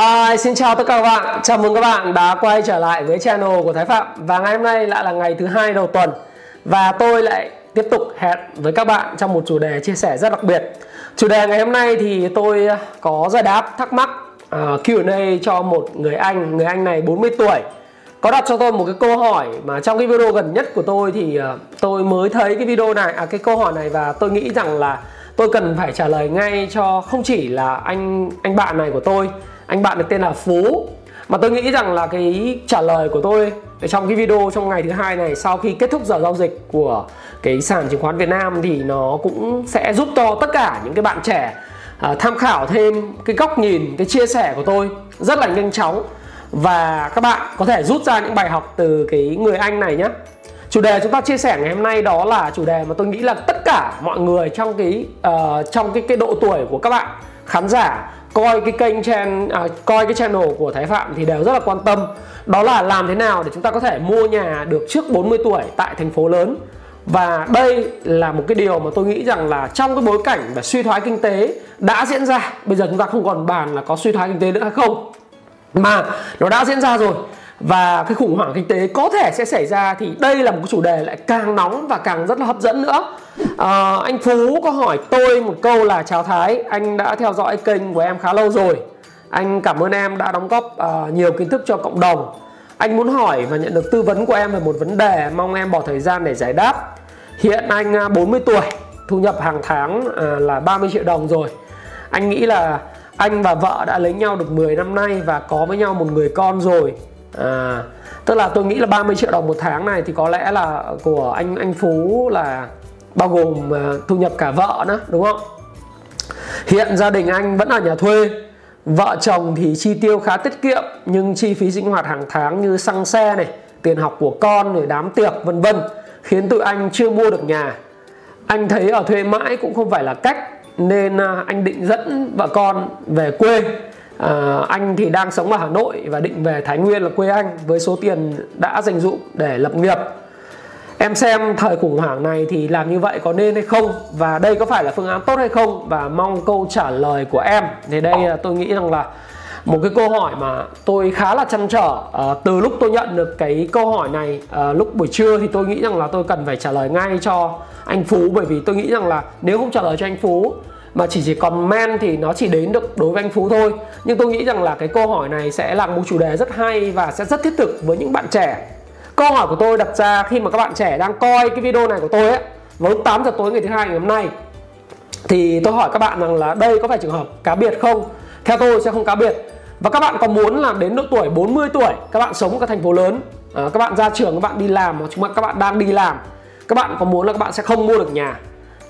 Hi, xin chào tất cả các bạn. Chào mừng các bạn đã quay trở lại với channel của Thái Phạm và ngày hôm nay lại là ngày thứ hai đầu tuần và tôi lại tiếp tục hẹn với các bạn trong một chủ đề chia sẻ rất đặc biệt. Chủ đề ngày hôm nay thì tôi à, có giải đáp thắc mắc à, uh, Q&A cho một người anh, người anh này 40 tuổi có đặt cho tôi một cái câu hỏi mà trong cái video gần nhất của tôi thì uh, tôi mới thấy cái video này à cái câu hỏi này và tôi nghĩ rằng là tôi cần phải trả lời ngay cho không chỉ là anh anh bạn này của tôi anh bạn được tên là phú. Mà tôi nghĩ rằng là cái trả lời của tôi trong cái video trong ngày thứ hai này sau khi kết thúc giờ giao dịch của cái sàn chứng khoán Việt Nam thì nó cũng sẽ giúp cho tất cả những cái bạn trẻ uh, tham khảo thêm cái góc nhìn cái chia sẻ của tôi rất là nhanh chóng. Và các bạn có thể rút ra những bài học từ cái người anh này nhé. Chủ đề chúng ta chia sẻ ngày hôm nay đó là chủ đề mà tôi nghĩ là tất cả mọi người trong cái uh, trong cái cái độ tuổi của các bạn khán giả coi cái kênh chen à, coi cái channel của Thái Phạm thì đều rất là quan tâm. Đó là làm thế nào để chúng ta có thể mua nhà được trước 40 tuổi tại thành phố lớn. Và đây là một cái điều mà tôi nghĩ rằng là trong cái bối cảnh về suy thoái kinh tế đã diễn ra bây giờ chúng ta không còn bàn là có suy thoái kinh tế nữa hay không. Mà nó đã diễn ra rồi và cái khủng hoảng kinh tế có thể sẽ xảy ra thì đây là một cái chủ đề lại càng nóng và càng rất là hấp dẫn nữa. À, anh phú có hỏi tôi một câu là chào thái anh đã theo dõi kênh của em khá lâu rồi. Anh cảm ơn em đã đóng góp uh, nhiều kiến thức cho cộng đồng. Anh muốn hỏi và nhận được tư vấn của em về một vấn đề mong em bỏ thời gian để giải đáp. Hiện anh à, 40 tuổi thu nhập hàng tháng uh, là 30 triệu đồng rồi. Anh nghĩ là anh và vợ đã lấy nhau được 10 năm nay và có với nhau một người con rồi à, tức là tôi nghĩ là 30 triệu đồng một tháng này thì có lẽ là của anh anh Phú là bao gồm à, thu nhập cả vợ nữa đúng không? Hiện gia đình anh vẫn ở nhà thuê vợ chồng thì chi tiêu khá tiết kiệm nhưng chi phí sinh hoạt hàng tháng như xăng xe này tiền học của con rồi đám tiệc vân vân khiến tụi anh chưa mua được nhà. Anh thấy ở thuê mãi cũng không phải là cách nên à, anh định dẫn vợ con về quê à, anh thì đang sống ở Hà Nội và định về Thái Nguyên là quê anh với số tiền đã dành dụm để lập nghiệp. Em xem thời khủng hoảng này thì làm như vậy có nên hay không? Và đây có phải là phương án tốt hay không? Và mong câu trả lời của em. Thì đây ờ, tôi nghĩ rằng là một cái câu hỏi mà tôi khá là chăn trở. À, từ lúc tôi nhận được cái câu hỏi này à, lúc buổi trưa thì tôi nghĩ rằng là tôi cần phải trả lời ngay cho anh Phú. Bởi vì tôi nghĩ rằng là nếu không trả lời cho anh Phú mà chỉ chỉ còn men thì nó chỉ đến được đối với anh Phú thôi. Nhưng tôi nghĩ rằng là cái câu hỏi này sẽ là một chủ đề rất hay và sẽ rất thiết thực với những bạn trẻ. Câu hỏi của tôi đặt ra khi mà các bạn trẻ đang coi cái video này của tôi ấy vào lúc 8 giờ tối ngày thứ hai ngày hôm nay thì tôi hỏi các bạn rằng là đây có phải trường hợp cá biệt không? Theo tôi sẽ không cá biệt. Và các bạn có muốn là đến độ tuổi 40 tuổi các bạn sống ở các thành phố lớn à, các bạn ra trường các bạn đi làm hoặc chúng các bạn đang đi làm các bạn có muốn là các bạn sẽ không mua được nhà?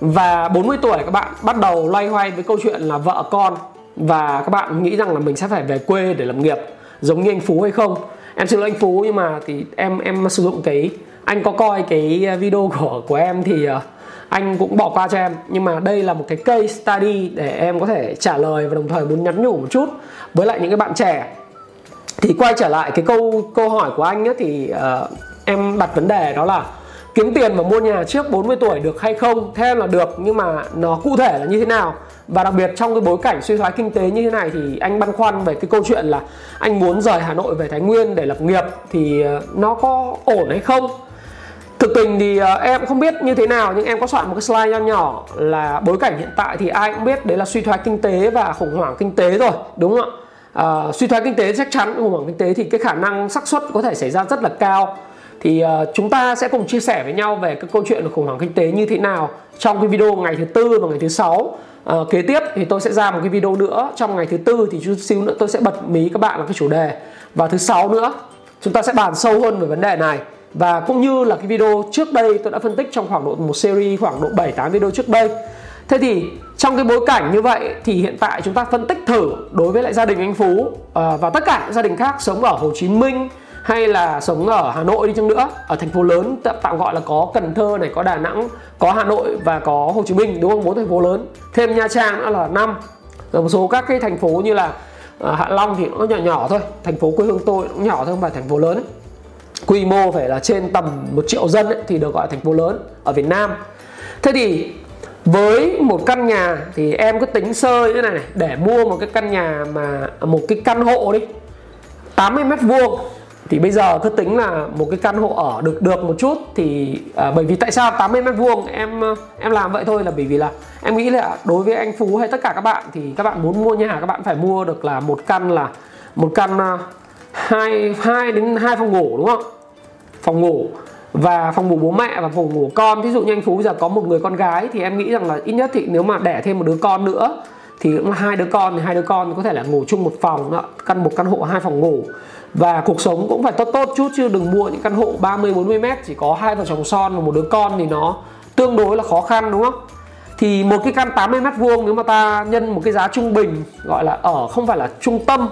Và 40 tuổi các bạn bắt đầu loay hoay với câu chuyện là vợ con. Và các bạn nghĩ rằng là mình sẽ phải về quê để làm nghiệp giống như anh Phú hay không? Em xin lỗi anh Phú nhưng mà thì em em sử dụng cái anh có coi cái video của của em thì ờ, anh cũng bỏ qua cho em. Nhưng mà đây là một cái case study để em có thể trả lời và đồng thời muốn nhắn nhủ một chút với lại những cái bạn trẻ. Thì quay trở lại cái câu câu hỏi của anh ấy thì uh, em đặt vấn đề đó là kiếm tiền và mua nhà trước 40 tuổi được hay không theo là được nhưng mà nó cụ thể là như thế nào? Và đặc biệt trong cái bối cảnh suy thoái kinh tế như thế này thì anh băn khoăn về cái câu chuyện là anh muốn rời Hà Nội về Thái Nguyên để lập nghiệp thì ờ, nó có ổn hay không? Thực tình thì ờ, em không biết như thế nào nhưng em có soạn một cái slide nho nhỏ là bối cảnh hiện tại thì ai cũng biết đấy là suy thoái kinh tế và khủng hoảng kinh tế rồi đúng không ạ? À, suy thoái kinh tế chắc chắn khủng hoảng kinh tế thì cái khả năng xác suất có thể xảy ra rất là cao thì uh, chúng ta sẽ cùng chia sẻ với nhau về cái câu chuyện của khủng hoảng kinh tế như thế nào trong cái video ngày thứ tư và ngày thứ sáu. Uh, kế tiếp thì tôi sẽ ra một cái video nữa trong ngày thứ tư thì chút xíu nữa tôi sẽ bật mí các bạn là cái chủ đề. Và thứ sáu nữa chúng ta sẽ bàn sâu hơn về vấn đề này. Và cũng như là cái video trước đây tôi đã phân tích trong khoảng độ một series khoảng độ 7 8 video trước đây. Thế thì trong cái bối cảnh như vậy thì hiện tại chúng ta phân tích thử đối với lại gia đình anh Phú ờ, và tất cả những gia đình khác sống ở Hồ Chí Minh hay là sống ở Hà Nội đi chăng nữa ở thành phố lớn tạm gọi là có Cần Thơ này có Đà Nẵng có Hà Nội và có Hồ Chí Minh đúng không? Bốn thành phố lớn. Thêm Nha Trang nữa là năm. Rồi một số các cái thành phố như là à, Hạ Long thì nó nhỏ nhỏ thôi. Thành phố quê hương tôi cũng nhỏ thôi không phải thành phố lớn. Quy mô phải là trên tầm một triệu dân ấy, thì được gọi là thành phố lớn ở Việt Nam. Thế thì với một căn nhà thì em cứ tính sơ như thế này, này. Để mua một cái căn nhà mà một cái căn hộ đi 80 mét vuông thì bây giờ cứ tính là một cái căn hộ ở được được một chút thì à, bởi vì tại sao 80 mét vuông em em làm vậy thôi là bởi vì là em nghĩ là đối với anh Phú hay tất cả các bạn thì các bạn muốn mua nhà các bạn phải mua được là một căn là một căn à, hai hai đến hai phòng ngủ đúng không? Phòng ngủ và phòng ngủ bố mẹ và phòng ngủ con. Ví dụ như anh Phú giờ có một người con gái thì em nghĩ rằng là ít nhất thì nếu mà đẻ thêm một đứa con nữa thì cũng là hai đứa con thì hai đứa con có thể là ngủ chung một phòng đó, căn một căn hộ hai phòng ngủ và cuộc sống cũng phải tốt tốt chút chứ, đừng mua những căn hộ 30 40 mét, chỉ có hai vợ chồng son và một đứa con thì nó tương đối là khó khăn, đúng không? Thì một cái căn 80 mét vuông nếu mà ta nhân một cái giá trung bình, gọi là ở không phải là trung tâm,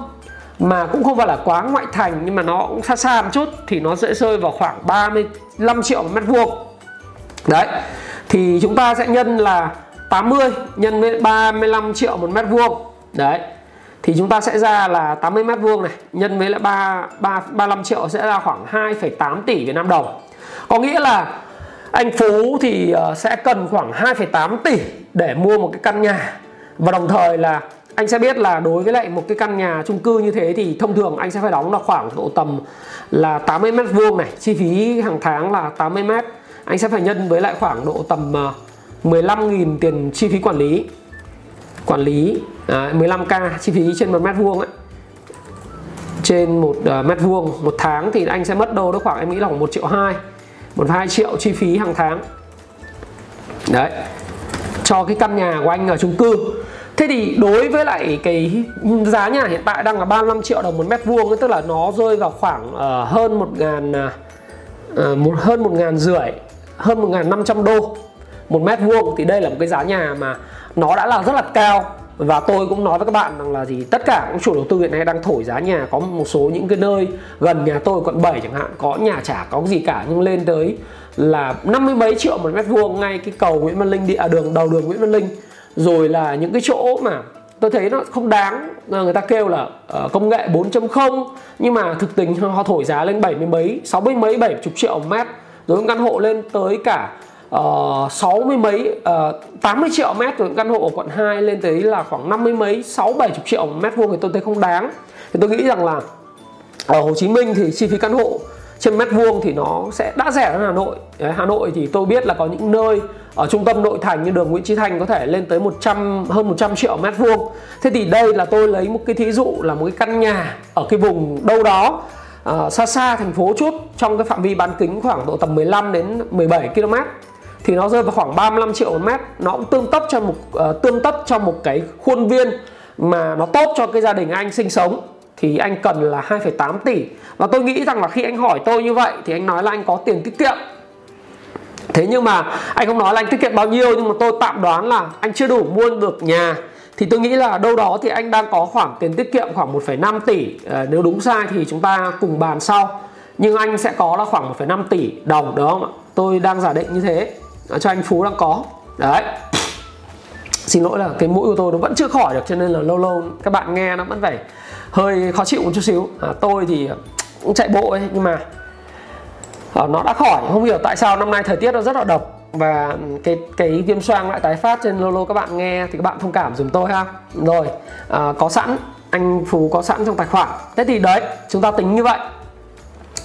mà cũng không phải là quá ngoại thành nhưng mà nó cũng xa xa một chút, thì nó sẽ rơi vào khoảng 35 triệu một mét vuông. Đấy. Thì chúng ta sẽ nhân là 80 nhân với 35 triệu một mét vuông. Đấy thì chúng ta sẽ ra là 80 mét vuông này nhân với lại 3, 3 35 triệu sẽ ra khoảng 2,8 tỷ Việt Nam đồng. Có nghĩa là anh Phú thì ờ, sẽ cần khoảng 2,8 tỷ để mua một cái căn nhà. Và đồng thời là anh sẽ biết là đối với lại một cái căn nhà chung cư như thế thì thông thường anh sẽ phải đóng là khoảng độ tầm là 80 mét vuông này chi phí hàng tháng là 80 mét. Anh sẽ phải nhân với lại khoảng độ tầm ờ, 15.000 tiền chi phí quản lý quản lý à, 15k chi phí trên một mét vuông ấy. Trên một uh, mét vuông một tháng thì anh sẽ mất đâu đó khoảng em nghĩ là khoảng một triệu hai một hai triệu chi phí hàng tháng. Đấy. Cho cái căn nhà của anh ở chung cư. Thế thì đối với lại cái giá nhà hiện tại đang là 35 triệu đồng một mét vuông tức là nó rơi vào khoảng uh, hơn một ngàn uh, một hơn một ngàn rưỡi hơn một ngàn năm trăm đô một mét vuông thì đây là một cái giá nhà mà nó đã là rất là cao. Và tôi cũng nói với các bạn rằng là gì, tất cả các chủ đầu tư hiện nay đang thổi giá nhà, có một số những cái nơi gần nhà tôi, quận 7 chẳng hạn, có nhà chả có gì cả, nhưng lên tới là năm mươi mấy triệu một mét vuông ngay cái cầu Nguyễn Văn Linh đi à đường, đầu đường Nguyễn Văn Linh. Rồi là những cái chỗ mà tôi thấy nó không đáng à, người ta kêu là ờ, công nghệ 4.0 nhưng mà thực tình họ thổi giá lên 70 mấy 60 mấy 70 triệu một mét, rồi căn hộ lên tới cả Ờ, uh, 60 mấy ờ, uh, 80 triệu mét từ căn hộ ở quận 2 lên tới là khoảng 50 mấy 6 70 triệu mét vuông thì tôi thấy không đáng. Thì tôi nghĩ rằng là ở Hồ Chí Minh thì chi phí căn hộ trên mét vuông thì nó sẽ đã rẻ hơn Hà Nội. Đấy, Hà Nội thì tôi biết là có những nơi ở trung tâm nội thành như đường Nguyễn Chí Thành có thể lên tới 100 hơn 100 triệu mét vuông. Thế thì đây là tôi lấy một cái thí dụ là một cái căn nhà ở cái vùng đâu đó uh, xa xa thành phố chút trong cái phạm vi bán kính khoảng độ tầm 15 đến 17 km thì nó rơi vào khoảng 35 triệu một mét. Nó cũng tương tất cho một ờ, uh, tương tất cho một cái khuôn viên mà nó tốt cho cái gia đình anh sinh sống. Thì anh cần là 2,8 tỷ. Và tôi nghĩ rằng là khi anh hỏi tôi như vậy thì anh nói là anh có tiền tiết kiệm. Thế nhưng mà anh không nói là anh tiết kiệm bao nhiêu nhưng mà tôi tạm đoán là anh chưa đủ mua được nhà. Thì tôi nghĩ là đâu đó thì anh đang có khoảng tiền tiết kiệm khoảng 1,5 tỷ. À, nếu đúng sai thì chúng ta cùng bàn sau. Nhưng anh sẽ có là khoảng 1,5 tỷ đồng đúng không ạ? Tôi đang giả định như thế cho anh Phú đang có. Đấy. Xin lỗi là cái mũi của tôi nó vẫn chưa khỏi được cho nên là lâu lâu các bạn nghe nó vẫn phải hơi khó chịu một chút xíu. À, tôi thì cũng chạy bộ ấy nhưng mà à, nó đã khỏi. Không hiểu tại sao năm nay thời tiết nó rất là độc. Và cái cái viêm xoang lại tái phát trên lâu lâu các bạn nghe thì các bạn thông cảm dùm tôi ha. Rồi à, có sẵn. Anh phú có sẵn trong tài khoản. Thế thì đấy chúng ta tính như vậy.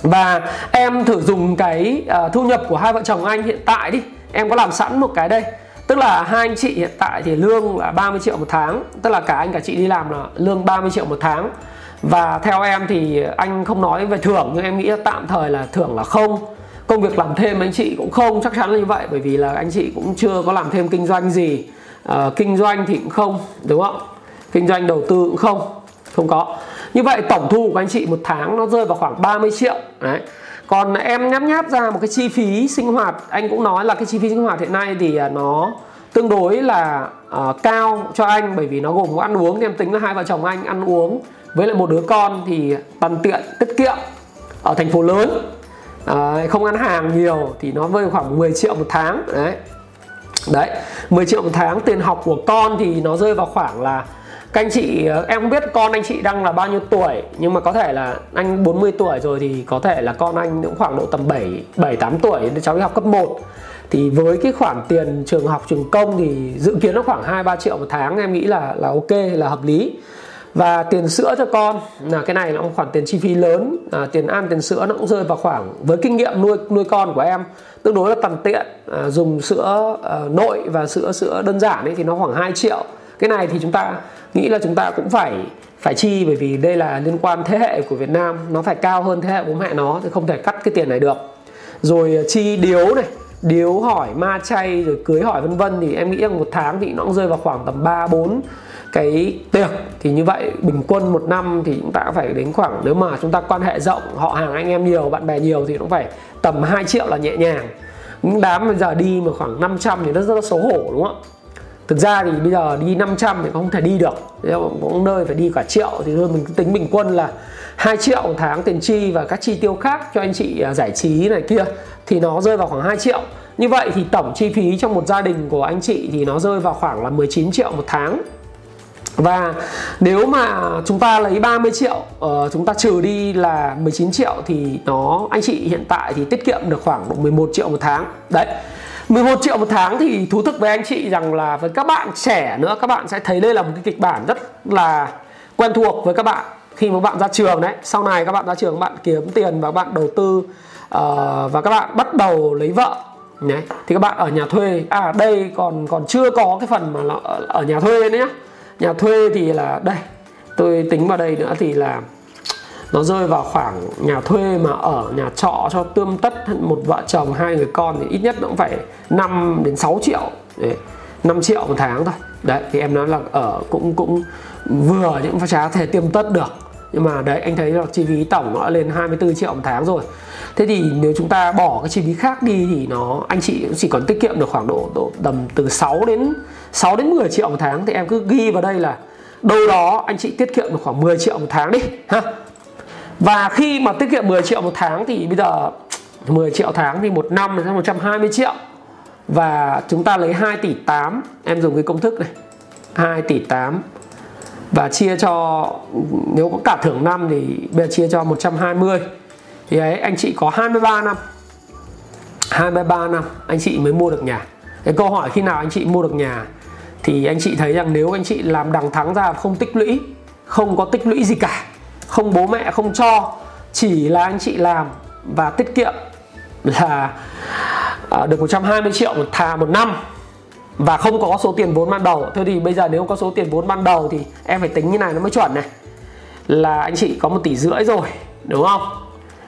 Và em thử dùng cái uh, thu nhập của hai vợ chồng anh hiện tại đi em có làm sẵn một cái đây. Tức là hai anh chị hiện tại thì lương là 30 triệu một tháng. Tức là cả anh cả chị đi làm là lương 30 triệu một tháng. Và theo em thì anh không nói về thưởng nhưng em nghĩ là tạm thời là thưởng là không. Công việc làm thêm anh chị cũng không chắc chắn là như vậy bởi vì là anh chị cũng chưa có làm thêm kinh doanh gì. À, kinh doanh thì cũng không đúng không? Kinh doanh đầu tư cũng không không có. Như vậy tổng thu của anh chị một tháng nó rơi vào khoảng 30 triệu. Đấy còn em nháp nháp ra một cái chi phí sinh hoạt anh cũng nói là cái chi phí sinh hoạt hiện nay thì à, nó tương đối là uh, cao cho anh bởi vì nó gồm có ăn uống. Thì em tính là hai vợ chồng anh ăn uống với lại một đứa con thì tần tiện tiết kiệm ở thành phố lớn. Uh, không ăn hàng nhiều thì nó rơi khoảng 10 triệu một tháng. Đấy. Đấy 10 triệu một tháng tiền học của con thì nó rơi vào khoảng là các anh chị ờ, em không biết con anh chị đang là bao nhiêu tuổi nhưng mà có thể là anh 40 tuổi rồi thì có thể là con anh cũng khoảng độ tầm 7 7 8 tuổi để cháu đi học cấp 1 thì với cái khoản tiền trường học trường công thì dự kiến nó khoảng 2 3 triệu một tháng em nghĩ là là ok là hợp lý. Và tiền sữa cho con là cái này là một khoản tiền chi phí lớn à, tiền ăn tiền sữa nó cũng rơi vào khoảng với kinh nghiệm nuôi nuôi con của em tương đối là tầm tiện à, dùng sữa à, nội và sữa sữa đơn giản ấy thì nó khoảng 2 triệu. Cái này thì chúng ta nghĩ là chúng ta cũng phải phải chi bởi vì đây là liên quan thế hệ của Việt Nam, nó phải cao hơn thế hệ bố mẹ nó thì không thể cắt cái tiền này được. Rồi ờ, chi điếu này, điếu hỏi, ma chay, rồi cưới hỏi vân vân thì em nghĩ rằng một tháng thì nó cũng rơi vào khoảng tầm 3 4 cái tiệc. Thì như vậy, bình quân một năm thì chúng ta phải đến khoảng, nếu mà chúng ta quan hệ rộng, họ hàng anh em nhiều, bạn bè nhiều thì cũng phải tầm 2 triệu là nhẹ nhàng. Những đám bây giờ đi mà khoảng 500 thì nó rất là xấu hổ, đúng không ạ? Thực ra thì bây giờ đi 500 thì không thể đi được. Có nơi phải đi cả triệu. Thì thôi mình tính bình quân là 2 triệu một tháng tiền chi và các chi tiêu khác cho anh chị à, giải trí này kia thì nó rơi vào khoảng 2 triệu. Như vậy thì tổng chi phí trong một gia đình của anh chị thì nó rơi vào khoảng là 19 triệu một tháng. Và nếu mà chúng ta lấy 30 triệu uh, chúng ta trừ đi là 19 triệu thì nó anh chị hiện tại thì tiết kiệm được khoảng 11 triệu một tháng. Đấy. 11 triệu một tháng thì thú thực với anh chị rằng là với các bạn trẻ nữa các bạn sẽ thấy đây là một cái kịch bản rất là quen thuộc với các bạn. Khi mà bạn ra trường đấy sau này các bạn ra trường bạn kiếm tiền và các bạn đầu tư uh, và các bạn bắt đầu lấy vợ đấy thì các bạn ở nhà thuê à đây còn còn chưa có cái phần mà ở, ở nhà thuê nữa nhé nhà thuê thì là đây tôi tính vào đây nữa thì là nó rơi vào khoảng nhà thuê mà ở nhà trọ cho tươm tất. Một vợ chồng hai người con thì ít nhất nó cũng phải 5 đến 6 triệu. Đấy, 5 triệu một tháng thôi. Đấy thì em nói là ở cũng cũng vừa những giá thể tiêm tất được. Nhưng mà đấy anh thấy là chi phí tổng nó lên 24 triệu một tháng rồi. Thế thì nếu chúng ta bỏ cái chi phí khác đi thì nó anh chị chỉ còn tiết kiệm được khoảng độ độ tầm từ 6 đến 6 đến 10 triệu một tháng. Thì em cứ ghi vào đây là đâu đó anh chị tiết kiệm được khoảng 10 triệu một tháng đi ha và khi mà tiết kiệm 10 triệu một tháng thì bây giờ 10 triệu tháng thì một năm là 120 triệu. Và chúng ta lấy 2 tỷ 8 em dùng cái công thức này. 2 tỷ 8 và chia cho, nếu có cả thưởng năm thì bây giờ chia cho 120 thì ấy, anh chị có 23 năm. 23 năm, anh chị mới mua được nhà. Cái câu hỏi khi nào anh chị mua được nhà thì anh chị thấy rằng nếu anh chị làm đằng thắng ra không tích lũy, không có tích lũy gì cả không bố mẹ không cho chỉ là anh chị làm và tiết kiệm là à, được 120 triệu một thà một năm và không có số tiền vốn ban đầu. Thôi thì bây giờ nếu có số tiền vốn ban đầu thì em phải tính như này nó mới chuẩn này. Là anh chị có một tỷ rưỡi rồi đúng không?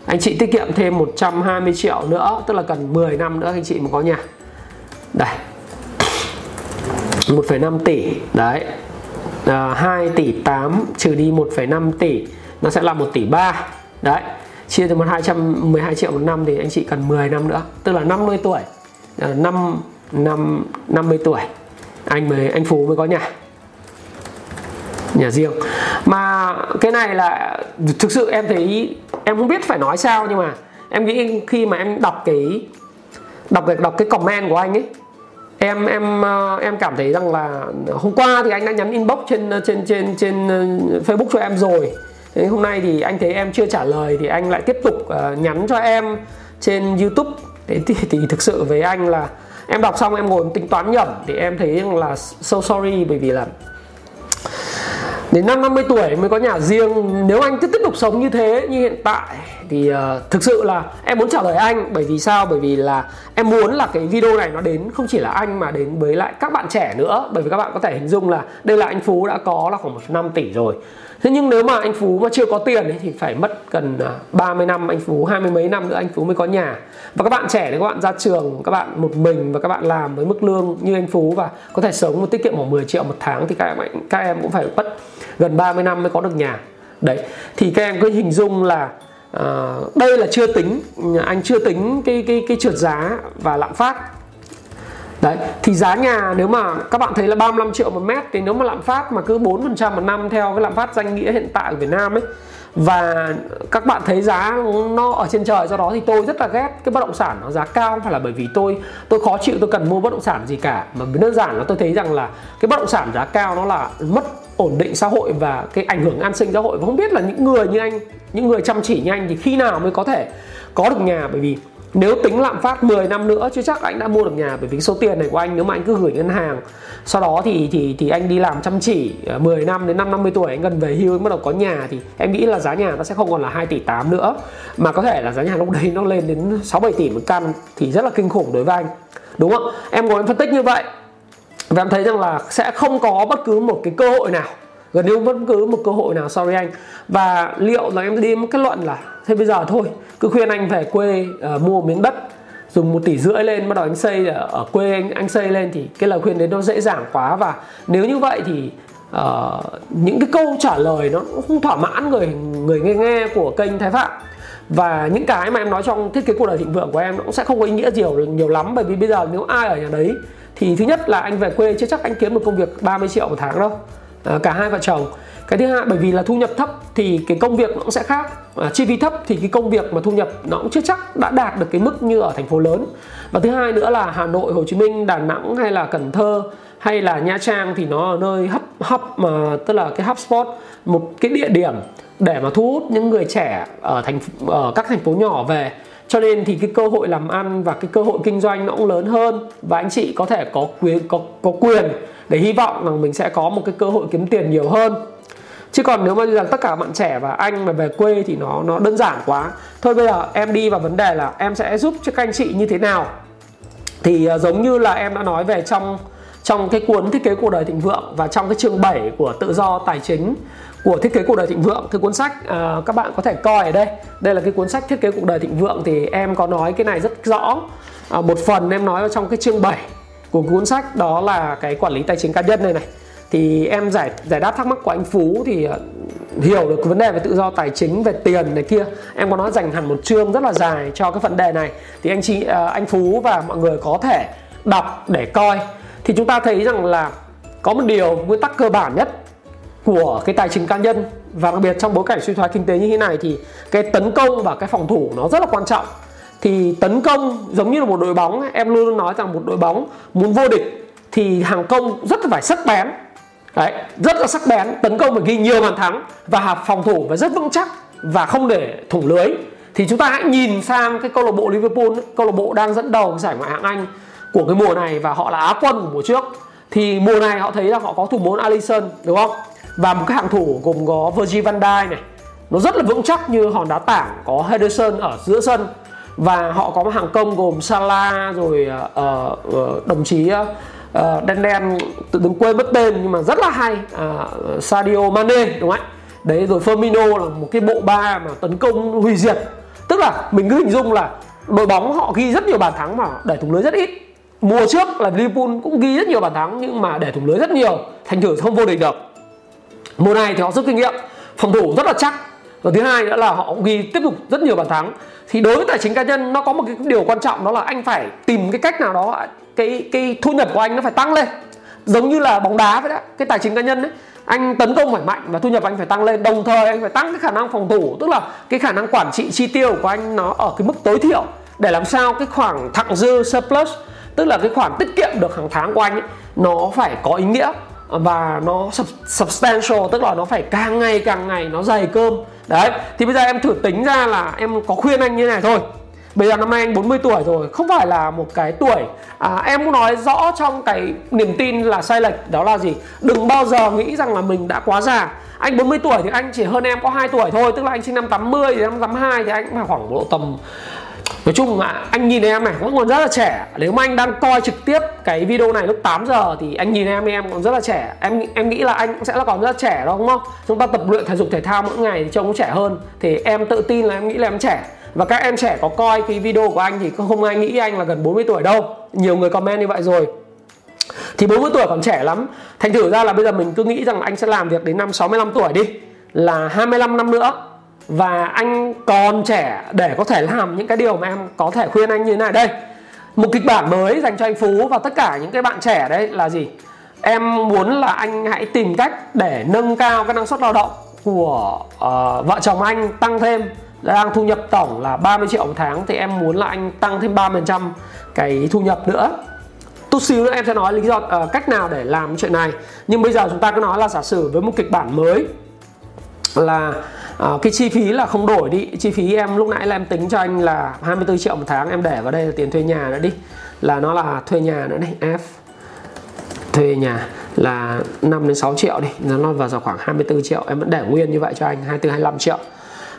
Anh chị tiết kiệm thêm 120 triệu nữa tức là cần 10 năm nữa anh chị mới có nhà. Đây. 1,5 tỷ đấy. À, 2 tỷ 8 trừ đi 1,5 tỷ nó sẽ là 1 tỷ 3 đấy, chia cho một 212 triệu một năm thì anh chị cần 10 năm nữa, tức là 50 tuổi à, năm 5 năm 50 tuổi. Anh mới, anh Phú mới có nhà. Nhà riêng. Mà cái này là, thực sự em thấy, em không biết phải nói sao nhưng mà em nghĩ khi mà em đọc cái đọc cái đọc cái comment của anh ấy, em em ờ, em cảm thấy rằng là hôm qua thì anh đã nhắn inbox trên trên trên trên ờ, Facebook cho em rồi. Thế hôm nay thì anh thấy em chưa trả lời thì anh lại tiếp tục uh, nhắn cho em trên YouTube. Thế thì, thì thực sự với anh là em đọc xong em ngồi tính toán nhẩm thì em thấy là so sorry bởi vì là đến năm 50 tuổi mới có nhà riêng. Nếu anh cứ tiếp tục sống như thế như hiện tại thì uh, thực sự là em muốn trả lời anh. Bởi vì sao? Bởi vì là em muốn là cái video này nó đến không chỉ là anh mà đến với lại các bạn trẻ nữa. Bởi vì các bạn có thể hình dung là đây là anh Phú đã có là khoảng một năm tỷ rồi thế nhưng nếu mà anh Phú mà chưa có tiền ấy, thì phải mất gần à, 30 năm anh Phú hai mươi mấy năm nữa anh Phú mới có nhà. Và các bạn trẻ thì các bạn ra trường các bạn một mình và các bạn làm với mức lương như anh Phú và có thể sống một tiết kiệm khoảng 10 triệu một tháng thì các em các em cũng phải mất gần 30 năm mới có được nhà. Đấy thì các em cứ hình dung là uh, đây là chưa tính anh chưa tính cái cái cái trượt giá và lạm phát. Đấy, thì giá nhà nếu mà các bạn thấy là 35 triệu một mét thì nếu mà lạm phát mà cứ 4% một năm theo cái lạm phát danh nghĩa hiện tại ở Việt Nam ấy và các bạn thấy giá nó ở trên trời do đó thì tôi rất là ghét cái bất động sản nó giá cao không phải là bởi vì tôi tôi khó chịu tôi cần mua bất động sản gì cả. Mà đơn giản là tôi thấy rằng là cái bất động sản giá cao nó là mất ổn định xã hội và cái ảnh hưởng an sinh xã hội. Và không biết là những người như anh những người chăm chỉ như anh thì khi nào mới có thể có được nhà? Bởi vì nếu tính lạm phát 10 năm nữa chứ chắc anh đã mua được nhà, bởi vì số tiền này của anh nếu mà anh cứ gửi ngân hàng, sau đó thì thì thì anh đi làm chăm chỉ ờ, 10 năm đến năm 50 tuổi, anh gần về hưu, anh bắt đầu có nhà thì em nghĩ là giá nhà nó sẽ không còn là 2 tỷ 8 nữa. Mà có thể là giá nhà lúc đấy nó lên đến 6 7 tỷ một căn thì rất là kinh khủng đối với anh. Đúng không? Em ngồi em phân tích như vậy và em thấy rằng là sẽ không có bất cứ một cái cơ hội nào, gần như bất cứ một cơ hội nào sorry anh. Và liệu là em đi một kết luận là thế bây giờ thôi cứ khuyên anh về quê uh, mua miếng đất dùng một tỷ rưỡi lên bắt đầu anh xây ờ, ở quê anh anh xây lên thì cái lời khuyên đấy nó dễ dàng quá. Và nếu như vậy thì uh, những cái câu trả lời nó không thỏa mãn người người nghe nghe của kênh Thái Phạm. Và những cái mà em nói trong thiết kế cuộc đời thịnh vượng của em nó cũng sẽ không có ý nghĩa nhiều nhiều lắm. Bởi vì bây giờ nếu ai ở nhà đấy thì thứ nhất là anh về quê chưa chắc anh kiếm được công việc 30 triệu một tháng đâu. À, cả hai vợ chồng cái thứ hai bởi vì là thu nhập thấp thì cái công việc nó cũng sẽ khác. À, chi phí thấp thì cái công việc mà thu nhập nó cũng chưa chắc đã đạt được cái mức như ở thành phố lớn. Và thứ hai nữa là hà nội hồ chí minh đà nẵng hay là cần thơ hay là nha trang thì nó ở nơi hấp hấp mà tức là cái hub spot một cái địa điểm để mà thu hút những người trẻ ở thành ở các thành phố nhỏ về. Cho nên thì cái cơ hội làm ăn và cái cơ hội kinh doanh nó cũng lớn hơn. Và anh chị có thể có quyền có có quyền để hy vọng rằng mình sẽ có một cái cơ hội kiếm tiền nhiều hơn chứ còn nếu mà rằng tất cả bạn trẻ và anh mà về quê thì nó nó đơn giản quá. Thôi bây giờ em đi vào vấn đề là em sẽ giúp cho các anh chị như thế nào. Thì uh, giống như là em đã nói về trong trong cái cuốn thiết kế cuộc đời thịnh vượng và trong cái chương 7 của tự do tài chính của thiết kế cuộc đời thịnh vượng cái cuốn sách uh, các bạn có thể coi ở đây. Đây là cái cuốn sách thiết kế cuộc đời thịnh vượng thì em có nói cái này rất rõ. Uh, một phần em nói ở trong cái chương 7 của cuốn sách đó là cái quản lý tài chính cá nhân này này thì em giải giải đáp thắc mắc của anh Phú thì ờ, hiểu được vấn đề về tự do tài chính, về tiền này kia. Em có nói dành hẳn một chương rất là dài cho cái vấn đề này. Thì anh chị ờ, anh Phú và mọi người có thể đọc để coi. Thì chúng ta thấy rằng là có một điều nguyên tắc cơ bản nhất của cái tài chính cá nhân và đặc biệt trong bối cảnh suy thoái kinh tế như thế này thì cái tấn công và cái phòng thủ nó rất là quan trọng. Thì tấn công giống như là một đội bóng, em luôn luôn nói rằng một đội bóng muốn vô địch thì hàng công rất là phải sắc bén đấy rất là sắc bén tấn công và ghi nhiều bàn thắng và phòng thủ và rất vững chắc và không để thủng lưới. Thì chúng ta hãy nhìn sang cái câu lạc bộ Liverpool câu lạc bộ đang dẫn đầu giải ngoại hạng Anh của cái mùa này và họ là á quân của mùa trước. Thì mùa này họ thấy là họ có thủ môn Alisson đúng không? Và một cái hàng thủ gồm có Virgil van Dijk này. Nó rất là vững chắc như hòn đá tảng có Henderson ở giữa sân. Và họ có một hàng công gồm Salah rồi uh, uh, đồng chí uh, Ờ, đen đen tự đứng quên mất tên nhưng mà rất là hay. Uh, Sadio Mane đúng không ạ? Đấy rồi Firmino là một cái bộ ba mà tấn công hủy diệt. Tức là mình cứ hình dung là đội bóng họ ghi rất nhiều bàn thắng mà để thủng lưới rất ít. Mùa trước là Liverpool cũng ghi rất nhiều bàn thắng nhưng mà để thủng lưới rất nhiều thành thử không vô địch được. Mùa này thì họ rút kinh nghiệm phòng thủ rất là chắc và thứ hai nữa là họ cũng ghi tiếp tục rất nhiều bàn thắng. Thì đối với tài chính cá nhân nó có một cái điều quan trọng đó là anh phải tìm cái cách nào đó cái cái thu nhập của anh nó phải tăng lên. Giống như là bóng đá vậy đó cái tài chính cá nhân ấy anh tấn công phải mạnh và thu nhập anh phải tăng lên. Đồng thời anh phải tăng cái khả năng phòng thủ tức là cái khả năng quản trị chi tiêu của anh nó ở cái mức tối thiểu để làm sao cái khoảng thặng dư surplus tức là cái khoản tiết kiệm được hàng tháng của anh ấy, nó phải có ý nghĩa và nó substantial tức là nó phải càng ngày càng ngày nó dày cơm. Đấy thì bây giờ em thử tính ra là em có khuyên anh như này thôi. Bây giờ năm nay anh 40 tuổi rồi không phải là một cái tuổi à, em cũng nói rõ trong cái niềm tin là sai lệch đó là gì? Đừng bao giờ nghĩ rằng là mình đã quá già. Anh 40 tuổi thì anh chỉ hơn em có 2 tuổi thôi tức là anh sinh năm 80 thì năm 82 thì anh cũng khoảng độ tầm Nói chung là anh nhìn em này vẫn còn rất là trẻ. Nếu mà anh đang coi trực tiếp cái video này lúc 8 giờ Thì anh nhìn em em còn rất là trẻ. Em em nghĩ là anh cũng sẽ là còn rất là trẻ đó, đúng không? Chúng ta tập luyện thể dục thể thao mỗi ngày thì trông cũng trẻ hơn. Thì em tự tin là em nghĩ là em trẻ. Và các em trẻ có coi cái video của anh Thì không ai nghĩ anh là gần 40 tuổi đâu. Nhiều người comment như vậy rồi. Thì 40 tuổi còn trẻ lắm. Thành thử ra là bây giờ mình cứ nghĩ rằng anh sẽ làm việc đến năm 65 tuổi đi. Là 25 năm nữa và anh còn trẻ để có thể làm những cái điều mà em có thể khuyên anh như thế này. Đây một kịch bản mới dành cho anh Phú và tất cả những cái bạn trẻ đấy là gì? Em muốn là anh hãy tìm cách để nâng cao cái năng suất lao động của uh, vợ chồng anh tăng thêm. Đang thu nhập tổng là 30 triệu một tháng thì em muốn là anh tăng thêm 30% cái thu nhập nữa. Chút xíu nữa em sẽ nói lý do uh, cách nào để làm chuyện này. Nhưng bây giờ chúng ta cứ nói là giả sử với một kịch bản mới là Ờ, cái chi phí là không đổi đi. Chi phí em lúc nãy là em tính cho anh là 24 triệu một tháng em để vào đây là tiền thuê nhà nữa đi. Là nó là thuê nhà nữa đây F. Thuê nhà là 5 đến 6 triệu đi. Nó vào khoảng 24 triệu. Em vẫn để nguyên như vậy cho anh 24 25 triệu.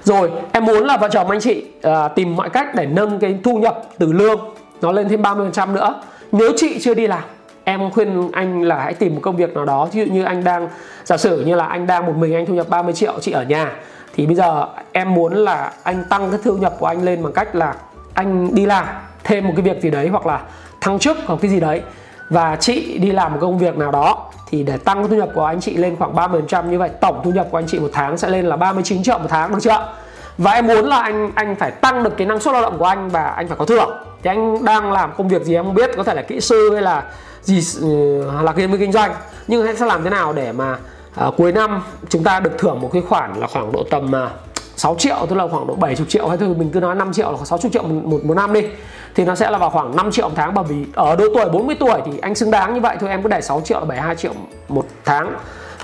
Rồi em muốn là vợ chồng anh chị à, tìm mọi cách để nâng cái thu nhập từ lương nó lên thêm 30% nữa. Nếu chị chưa đi làm em khuyên anh là hãy tìm một công việc nào đó. Ví dụ như anh đang giả sử như là anh đang một mình anh thu nhập 30 triệu chị ở nhà thì bây giờ em muốn là anh tăng cái thu nhập của anh lên bằng cách là anh đi làm thêm một cái việc gì đấy hoặc là thăng chức hoặc cái gì đấy và chị đi làm một công việc nào đó thì để tăng thu nhập của anh chị lên khoảng 30% như vậy tổng thu nhập của anh chị một tháng sẽ lên là 39 triệu một tháng được chưa? Và em muốn là anh anh phải tăng được cái năng suất lao động của anh và anh phải có thưởng. Thì anh đang làm công việc gì em không biết, có thể là kỹ sư hay là gì ừ, là cái kinh doanh. Nhưng anh sẽ làm thế nào để mà à, cuối năm chúng ta được thưởng một cái khoản là khoảng độ tầm à, 6 triệu tức là khoảng độ 70 triệu. Hay thôi mình cứ nói 5 triệu là khoảng 60 triệu một, một, một năm đi. Thì nó sẽ là vào khoảng 5 triệu một tháng. Bởi vì ở độ tuổi 40 tuổi thì anh xứng đáng như vậy. Thôi em cứ để 6 triệu là 72 triệu một tháng.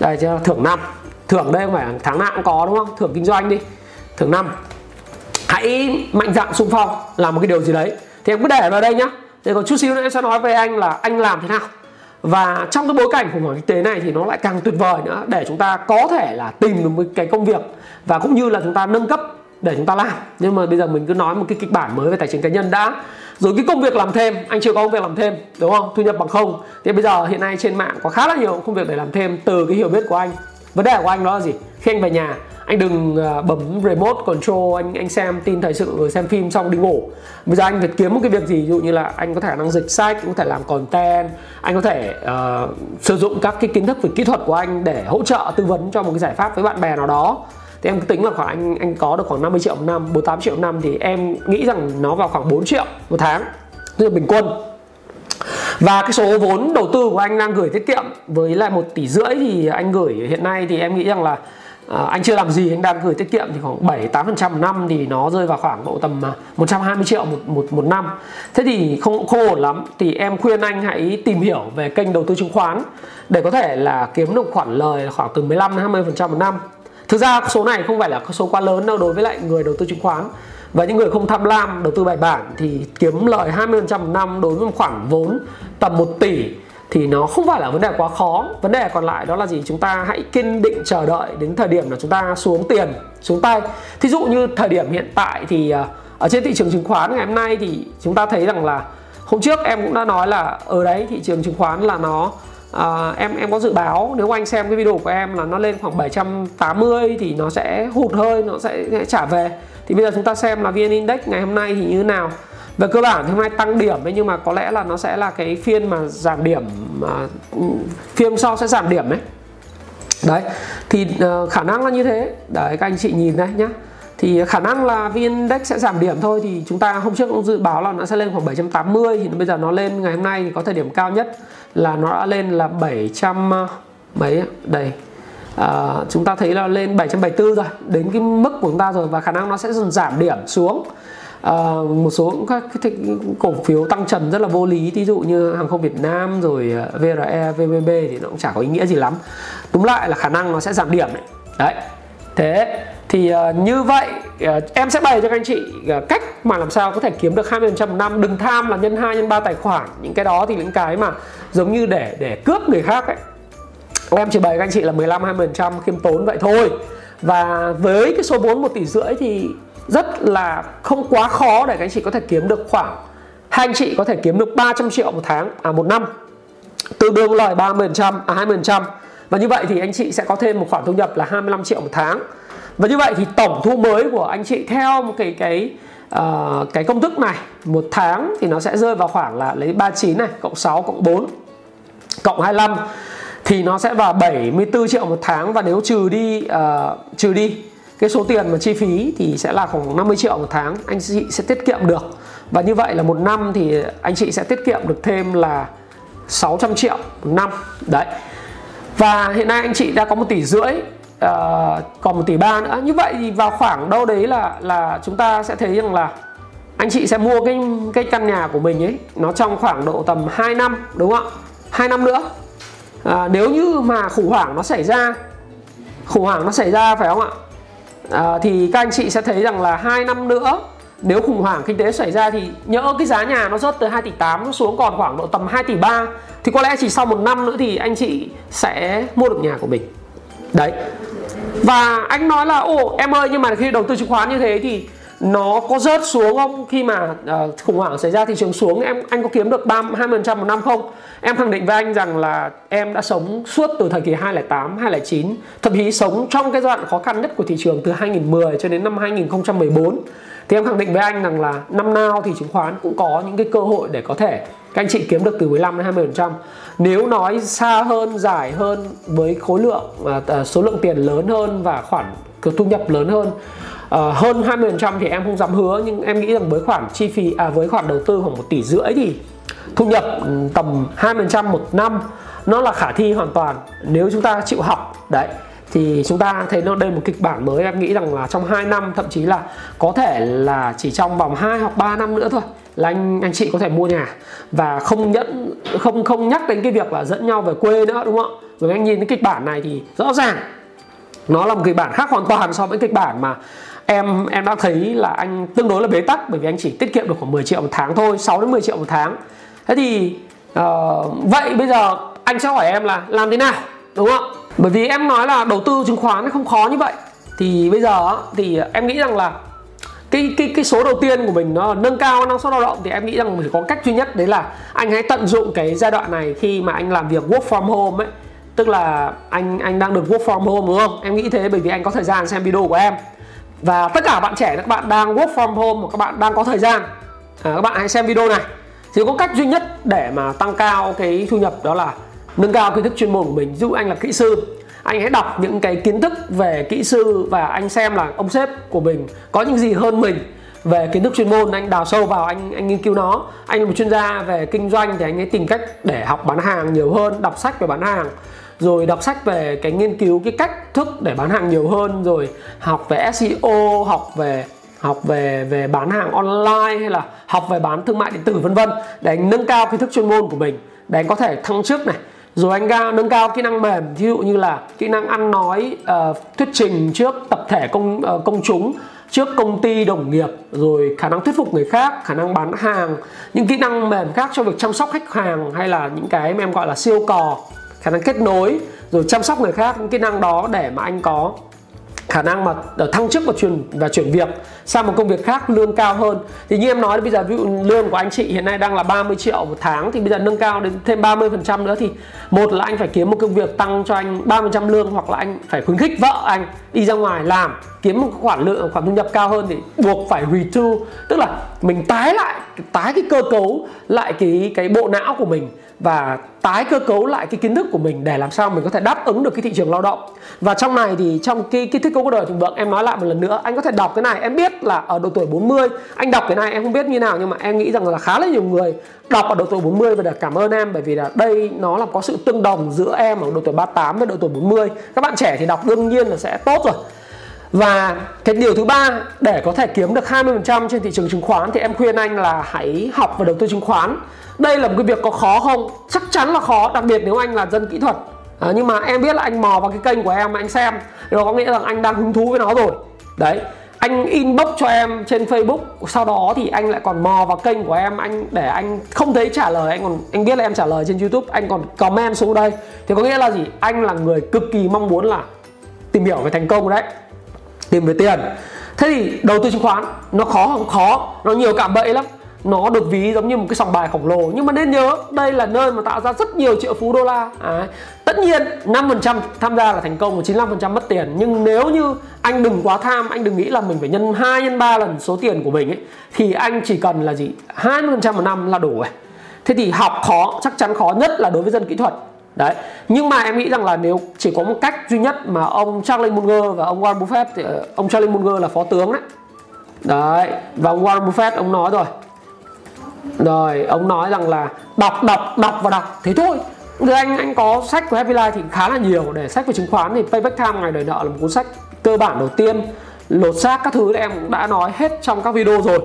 Đây cho thưởng năm. Thưởng đây không phải tháng nào cũng có đúng không? Thưởng kinh doanh đi. Thưởng năm. Hãy mạnh dạn xung phong. Làm một cái điều gì đấy. Thì em cứ để vào đây nhá. Thì còn chút xíu nữa em sẽ nói với anh là anh làm thế nào và trong cái bối cảnh khủng hoảng kinh tế này thì nó lại càng tuyệt vời nữa, để chúng ta có thể là tìm được một cái công việc và cũng như là chúng ta nâng cấp để chúng ta làm. Nhưng mà bây giờ mình cứ nói một cái kịch bản mới về tài chính cá nhân đã. Rồi cái công việc làm thêm, anh chưa có công việc làm thêm, đúng không? Thu nhập bằng không. Thì bây giờ hiện nay trên mạng có khá là nhiều công việc để làm thêm từ cái hiểu biết của anh. Vấn đề của anh đó là gì? Khi anh về nhà anh đừng à, bấm remote control anh anh xem tin thời sự rồi xem phim xong đi ngủ. Bây giờ anh phải kiếm một cái việc gì ví dụ như là anh có thể năng dịch sách có thể làm content anh có thể uh, sử dụng các cái kiến thức về kỹ thuật của anh để hỗ trợ tư vấn cho một cái giải pháp với bạn bè nào đó. Thì em tính là khoảng anh anh có được khoảng 50 triệu một năm 48 triệu một năm thì em nghĩ rằng nó vào khoảng 4 triệu một tháng tức là bình quân. Và cái số vốn đầu tư của anh đang gửi tiết kiệm với lại một tỷ rưỡi thì anh gửi hiện nay thì em nghĩ rằng là à, anh chưa làm gì anh đang gửi tiết kiệm thì khoảng 7 8 phần trăm một năm thì nó rơi vào khoảng độ tầm à, 120 triệu một một một năm. Thế thì không không ổn lắm. Thì em khuyên anh hãy tìm hiểu về kênh đầu tư chứng khoán để có thể là kiếm được khoản lời khoảng từ 15 đến 20 phần trăm một năm. Thực ra số này không phải là số quá lớn đâu đối với lại người đầu tư chứng khoán. Và những người không tham lam đầu tư bài bản thì kiếm lời 20% một năm đối với một khoản vốn tầm 1 tỷ thì nó không phải là vấn đề quá khó. Vấn đề còn lại đó là gì? Chúng ta hãy kiên định chờ đợi đến thời điểm là chúng ta xuống tiền xuống tay. Thí dụ như thời điểm hiện tại thì à, ở trên thị trường chứng khoán ngày hôm nay thì chúng ta thấy rằng là hôm trước em cũng đã nói là ở đấy thị trường chứng khoán là nó à, em em có dự báo nếu anh xem cái video của em là nó lên khoảng 780 thì nó sẽ hụt hơi nó sẽ, sẽ trả về. Thì bây giờ chúng ta xem là vn index ngày hôm nay thì như thế nào về cơ bản thì hôm nay tăng điểm ấy nhưng mà có lẽ là nó sẽ là cái phiên mà giảm điểm mà phiên sau sẽ giảm điểm đấy đấy thì uh, khả năng là như thế. Đấy các anh chị nhìn đây nhá. Thì khả năng là vn index sẽ giảm điểm thôi thì chúng ta hôm trước cũng dự báo là nó sẽ lên khoảng 780 thì bây giờ nó lên ngày hôm nay thì có thời điểm cao nhất là nó đã lên là 700 ờ, mấy đây. À, chúng ta thấy là lên 774 rồi đến cái mức của chúng ta rồi và khả năng nó sẽ dần giảm điểm xuống à, một số các cái cổ phiếu tăng trần rất là vô lý ví dụ như hàng không Việt Nam rồi ờ, VRE, VBB thì nó cũng chả có ý nghĩa gì lắm. Đúng lại là khả năng nó sẽ giảm điểm đấy, đấy. thế thì uh, như vậy uh, em sẽ bày cho các anh chị uh, cách mà làm sao có thể kiếm được 20% một năm. Đừng tham là nhân 2 nhân 3 tài khoản. Những cái đó thì những cái mà giống như để để cướp người khác ấy. Em chỉ bày các anh chị là 15 20% khiêm tốn vậy thôi. Và với cái số vốn 1 tỷ rưỡi thì rất là không quá khó để các anh chị có thể kiếm được khoảng hai anh chị có thể kiếm được 300 triệu một tháng à một năm. Tương đương lời 30% à 20% và như vậy thì anh chị sẽ có thêm một khoản thu nhập là 25 triệu một tháng. Và như vậy thì tổng thu mới của anh chị theo một cái cái uh, cái công thức này một tháng thì nó sẽ rơi vào khoảng là lấy 39 này cộng 6 cộng 4 cộng 25 thì nó sẽ vào 74 triệu một tháng. Và nếu trừ đi uh, trừ đi cái số tiền mà chi phí thì sẽ là khoảng 50 triệu một tháng anh chị sẽ tiết kiệm được. Và như vậy là một năm thì anh chị sẽ tiết kiệm được thêm là 600 triệu một năm. Đấy. Và hiện nay anh chị đã có một tỷ rưỡi uh, còn một tỷ ba nữa. Như vậy thì vào khoảng đâu đấy là là chúng ta sẽ thấy rằng là anh chị sẽ mua cái cái căn nhà của mình ấy nó trong khoảng độ tầm 2 năm đúng không ạ? 2 năm nữa. À, nếu như mà khủng hoảng nó xảy ra khủng hoảng nó xảy ra phải không ạ? À, thì các anh chị sẽ thấy rằng là hai năm nữa nếu khủng hoảng kinh tế xảy ra thì nhỡ cái giá nhà nó rớt từ 2 tỷ 8 nó xuống còn khoảng độ tầm 2 tỷ 3 thì có lẽ chỉ sau một năm nữa thì anh chị sẽ mua được nhà của mình. Đấy. Và anh nói là ồ em ơi nhưng mà khi đầu tư chứng khoán như thế thì nó có rớt xuống không? Khi mà uh, khủng hoảng xảy ra thị trường xuống em anh có kiếm được ba hai phần trăm một năm không? Em khẳng định với anh rằng là em đã sống suốt từ thời kỳ 2008 2009 thậm chí sống trong cái giai đoạn khó khăn nhất của thị trường từ 2010 cho đến năm 2014 thì em khẳng định với anh rằng là năm nào thì chứng khoán cũng có những cái cơ hội để có thể các anh chị kiếm được từ 15 đến 20 phần trăm. Nếu nói xa hơn dài hơn với khối lượng uh, số lượng tiền lớn hơn và khoản thu nhập lớn hơn uh, hơn 20% thì em không dám hứa nhưng em nghĩ rằng với khoản chi phí à với khoản đầu tư khoảng một tỷ rưỡi thì thu nhập ừ, tầm 2% một năm nó là khả thi hoàn toàn. Nếu chúng ta chịu học đấy thì chúng ta thấy nó đây một kịch bản mới. Em nghĩ rằng là trong 2 năm thậm chí là có thể là chỉ trong vòng 2 hoặc 3 năm nữa thôi là anh anh chị có thể mua nhà. Và không nhận không không nhắc đến cái việc là dẫn nhau về quê nữa đúng không? Rồi anh nhìn cái kịch bản này thì rõ ràng nó là một kịch bản khác hoàn toàn so với kịch bản mà em em đã thấy là anh tương đối là bế tắc bởi vì anh chỉ tiết kiệm được khoảng 10 triệu một tháng thôi 6 đến 10 triệu một tháng. Thế thì uh, vậy bây giờ anh sẽ hỏi em là làm thế nào đúng không? Bởi vì em nói là đầu tư chứng khoán không khó như vậy. Thì bây giờ thì em nghĩ rằng là cái cái cái số đầu tiên của mình nó nâng cao năng suất lao động thì em nghĩ rằng mình chỉ có cách duy nhất đấy là anh hãy tận dụng cái giai đoạn này khi mà anh làm việc work from home ấy. Tức là anh anh đang được work from home đúng không? Em nghĩ thế bởi vì anh có thời gian xem video của em và tất cả bạn trẻ các bạn đang work from home hoặc các bạn đang có thời gian. À, các bạn hãy xem video này. Thì có cách duy nhất để mà tăng cao cái thu nhập đó là nâng cao kiến thức chuyên môn của mình. Ví dụ anh là kỹ sư anh hãy đọc những cái kiến thức về kỹ sư và anh xem là ông sếp của mình có những gì hơn mình về kiến thức chuyên môn. Anh đào sâu vào anh anh nghiên cứu nó. Anh là một chuyên gia về kinh doanh thì anh ấy tìm cách để học bán hàng nhiều hơn đọc sách về bán hàng rồi đọc sách về cái nghiên cứu cái cách thức để bán hàng nhiều hơn rồi học về SEO học về học về về bán hàng online hay là học về bán thương mại điện tử vân vân. Để anh nâng cao kiến thức chuyên môn của mình để anh có thể thăng chức này. Rồi anh cao nâng cao kỹ năng mềm ví dụ như là kỹ năng ăn nói uh, thuyết trình trước tập thể công uh, công chúng trước công ty đồng nghiệp rồi khả năng thuyết phục người khác khả năng bán hàng. Những kỹ năng mềm khác cho việc chăm sóc khách hàng hay là những cái mà em gọi là siêu cò khả năng kết nối, rồi chăm sóc người khác, những kỹ năng đó để mà anh có khả năng mà thăng chức và chuyển và chuyển việc sang một công việc khác lương cao hơn. Thì như em nói bây giờ ví dụ lương của anh chị hiện nay đang là 30 triệu một tháng, thì bây giờ nâng cao đến thêm 30 phần trăm nữa, thì một là anh phải kiếm một công việc tăng cho anh 30 trăm lương, hoặc là anh phải khuyến khích vợ anh đi ra ngoài làm, kiếm một khoản lượng, khoản thu nhập cao hơn thì buộc phải retool tức là mình tái lại, tái cái cơ cấu, lại cái cái bộ não của mình và tái cơ cấu lại cái kiến thức của mình để làm sao mình có thể đáp ứng được cái thị trường lao động. Và trong này thì trong cái cái thiết cấu cuộc đời thịnh vượng em nói lại một lần nữa, anh có thể đọc cái này, em biết là ở độ tuổi 40 anh đọc cái này em không biết như nào nhưng mà em nghĩ rằng là khá là nhiều người đọc ở độ tuổi 40 và để cảm ơn em bởi vì là đây nó là có sự tương đồng giữa em ở độ tuổi 38 và độ tuổi 40 các bạn trẻ thì đọc đương nhiên là sẽ tốt rồi và cái điều thứ ba để có thể kiếm được 20% trên thị trường chứng khoán thì em khuyên anh là hãy học và đầu tư chứng khoán. Đây là một cái việc có khó không? Chắc chắn là khó đặc biệt nếu anh là dân kỹ thuật. À, nhưng mà em biết là anh mò vào cái kênh của em mà anh xem điều có nghĩa rằng anh đang hứng thú với nó rồi. Đấy anh inbox cho em trên Facebook sau đó thì anh lại còn mò vào kênh của em anh để anh không thấy trả lời anh còn anh biết là em trả lời trên YouTube anh còn comment xuống đây. Thì có nghĩa là gì? Anh là người cực kỳ mong muốn là tìm hiểu về thành công đấy tìm về tiền. Thế thì đầu tư chứng khoán nó khó không? Khó. Nó nhiều cạm bẫy lắm. Nó được ví giống như một cái sòng bài khổng lồ. Nhưng mà nên nhớ đây là nơi mà tạo ra rất nhiều triệu phú đô la. À, tất nhiên 5% tham gia là thành công và 95% mất tiền. Nhưng nếu như anh đừng quá tham anh đừng nghĩ là mình phải nhân 2 nhân 3 lần số tiền của mình ấy thì anh chỉ cần là gì? 20% một năm là đủ rồi. Thế thì học khó chắc chắn khó nhất là đối với dân kỹ thuật đấy. Nhưng mà em nghĩ rằng là nếu chỉ có một cách duy nhất mà ông Charlie Munger và ông Warren Buffett, thì ờ, ông Charlie Munger là phó tướng đấy. Đấy. Và ông Warren Buffett, ông nói rồi. Rồi, ông nói rằng là đọc đọc đọc và đọc thế thôi. Thì anh anh có sách của Happy Life thì khá là nhiều. Để sách về chứng khoán thì Payback Time ngày đời nợ là một cuốn sách cơ bản đầu tiên. Lột xác các thứ em cũng đã nói hết trong các video rồi.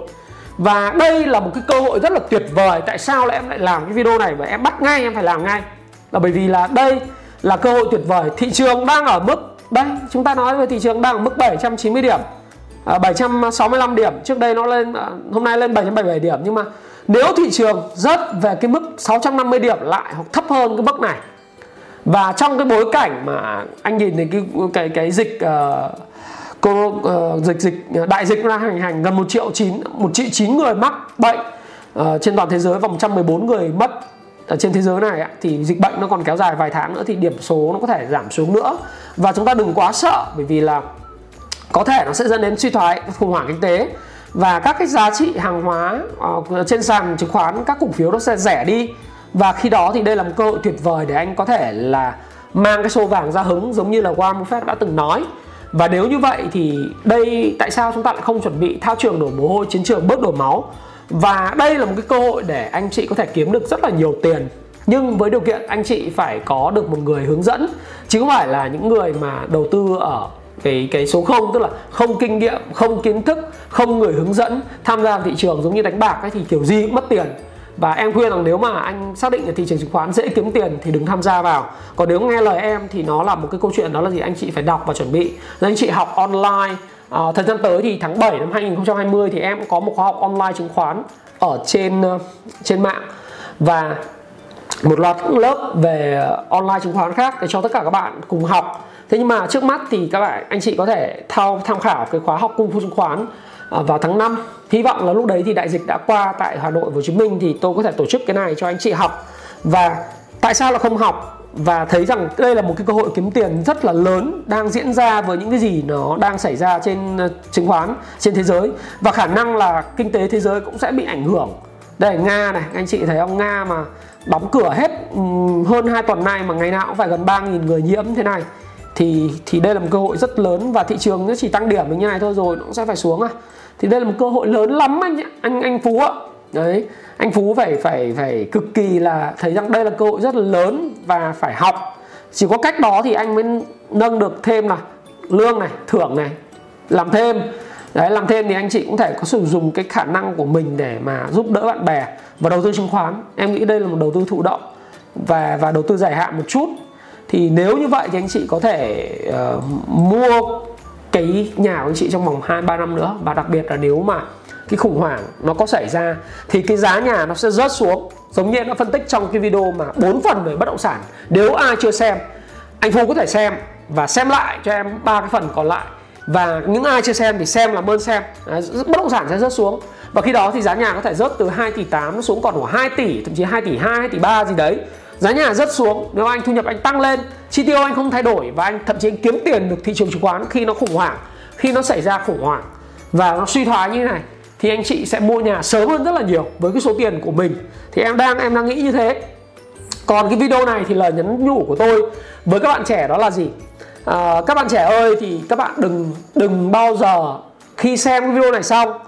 Và đây là một cái cơ hội rất là tuyệt vời tại sao lại em lại làm cái video này. Và em bắt ngay, em phải làm ngay là bởi vì là đây là cơ hội tuyệt vời. Thị trường đang ở mức đây. Chúng ta nói về thị trường đang ở mức 790 điểm. À, 765 điểm. Trước đây nó lên à, hôm nay lên 777 điểm. Nhưng mà nếu thị trường rớt về cái mức 650 điểm lại hoặc thấp hơn cái mức này và trong cái bối cảnh mà anh nhìn thấy cái cái cái dịch uh, cô uh, dịch dịch đại dịch đang hành hành gần một triệu chín một triệu chín người mắc bệnh uh, trên toàn thế giới và 114 người mất ở trên thế giới này thì dịch bệnh nó còn kéo dài vài tháng nữa thì điểm số nó có thể giảm xuống nữa. Và chúng ta đừng quá sợ, bởi vì là có thể nó sẽ dẫn đến suy thoái, khủng hoảng kinh tế. Và các cái giá trị hàng hóa ờ, trên sàn chứng khoán, các cổ phiếu nó sẽ rẻ đi. Và khi đó thì đây là một cơ hội tuyệt vời để anh có thể là mang cái xô vàng ra hứng, giống như là Warren Buffett đã từng nói. Và nếu như vậy thì đây, tại sao chúng ta lại không chuẩn bị thao trường đổ mồ hôi, chiến trường bớt đổ máu? Và đây là một cái cơ hội để anh chị có thể kiếm được rất là nhiều tiền nhưng với điều kiện anh chị phải có được một người hướng dẫn chứ không phải là những người mà đầu tư ở cái cái số 0 tức là không kinh nghiệm, không kiến thức, không người hướng dẫn tham gia thị trường giống như đánh bạc ấy thì kiểu gì cũng mất tiền. Và em khuyên rằng nếu mà anh xác định là thị trường chứng khoán dễ kiếm tiền thì đừng tham gia vào. Còn nếu nghe lời em thì nó là một cái câu chuyện đó là gì anh chị phải đọc và chuẩn bị. Rồi anh chị học online À, thời gian tới thì tháng 7 năm 2020 thì em cũng có một khóa học online chứng khoán ở trên ờ, trên mạng và một loạt lớp về online chứng khoán khác để cho tất cả các bạn cùng học. Thế nhưng mà trước mắt thì các bạn anh chị có thể tham tham khảo cái khóa học cung phu chứng khoán ờ, vào tháng 5 hy vọng là lúc đấy thì đại dịch đã qua tại Hà Nội và Hồ Chí Minh thì tôi có thể tổ chức cái này cho anh chị học. Và tại sao là không học? Và thấy rằng đây là một cái cơ hội kiếm tiền rất là lớn đang diễn ra với những cái gì nó đang xảy ra trên ờ, chứng khoán, trên thế giới. Và khả năng là kinh tế thế giới cũng sẽ bị ảnh hưởng. Đây, nga này, anh chị thấy ông nga mà đóng cửa hết hơn 2 tuần nay mà ngày nào cũng phải gần 3.000 người nhiễm thế này, thì thì đây là một cơ hội rất lớn và thị trường nó chỉ tăng điểm như này thôi rồi nó cũng sẽ phải xuống à. Thì đây là một cơ hội lớn lắm anh anh anh phú ạ. Đấy anh phú phải phải phải cực kỳ là thấy rằng đây là cơ hội rất là lớn và phải học. Chỉ có cách đó thì anh mới nâng được thêm là lương này thưởng này làm thêm. Đấy làm thêm thì anh chị cũng thể có sử dụng cái khả năng của mình để mà giúp đỡ bạn bè và đầu tư chứng khoán. Em nghĩ đây là một đầu tư thụ động và và đầu tư dài hạn một chút. Thì nếu như vậy thì anh chị có thể uh, mua cái nhà của anh chị trong vòng 2 3 năm nữa. Và đặc biệt là nếu mà cái khủng hoảng nó có xảy ra thì cái giá nhà nó sẽ rớt xuống. Giống như em đã phân tích trong cái video mà bốn phần về bất động sản. Nếu ai chưa xem anh Phú có thể xem và xem lại cho em ba cái phần còn lại. Và những ai chưa xem thì xem làm ơn xem. Đấy, bất động sản sẽ rớt xuống. Và khi đó thì giá nhà có thể rớt từ 2 tỷ 8 xuống còn khoảng 2 tỷ thậm chí 2 tỷ 2, 2 tỷ 3 gì đấy. Giá nhà rớt xuống nếu anh thu nhập anh tăng lên chi tiêu anh không thay đổi và anh thậm chí anh kiếm tiền được thị trường chứng khoán khi nó khủng hoảng khi nó xảy ra khủng hoảng. Và nó suy thoái như thế này thì anh chị sẽ mua nhà sớm hơn rất là nhiều với cái số tiền của mình. Thì em đang em đang nghĩ như thế. Còn cái video này thì lời nhắn nhủ của tôi với các bạn trẻ đó là gì? À, các bạn trẻ ơi thì các bạn đừng đừng bao giờ khi xem cái video này xong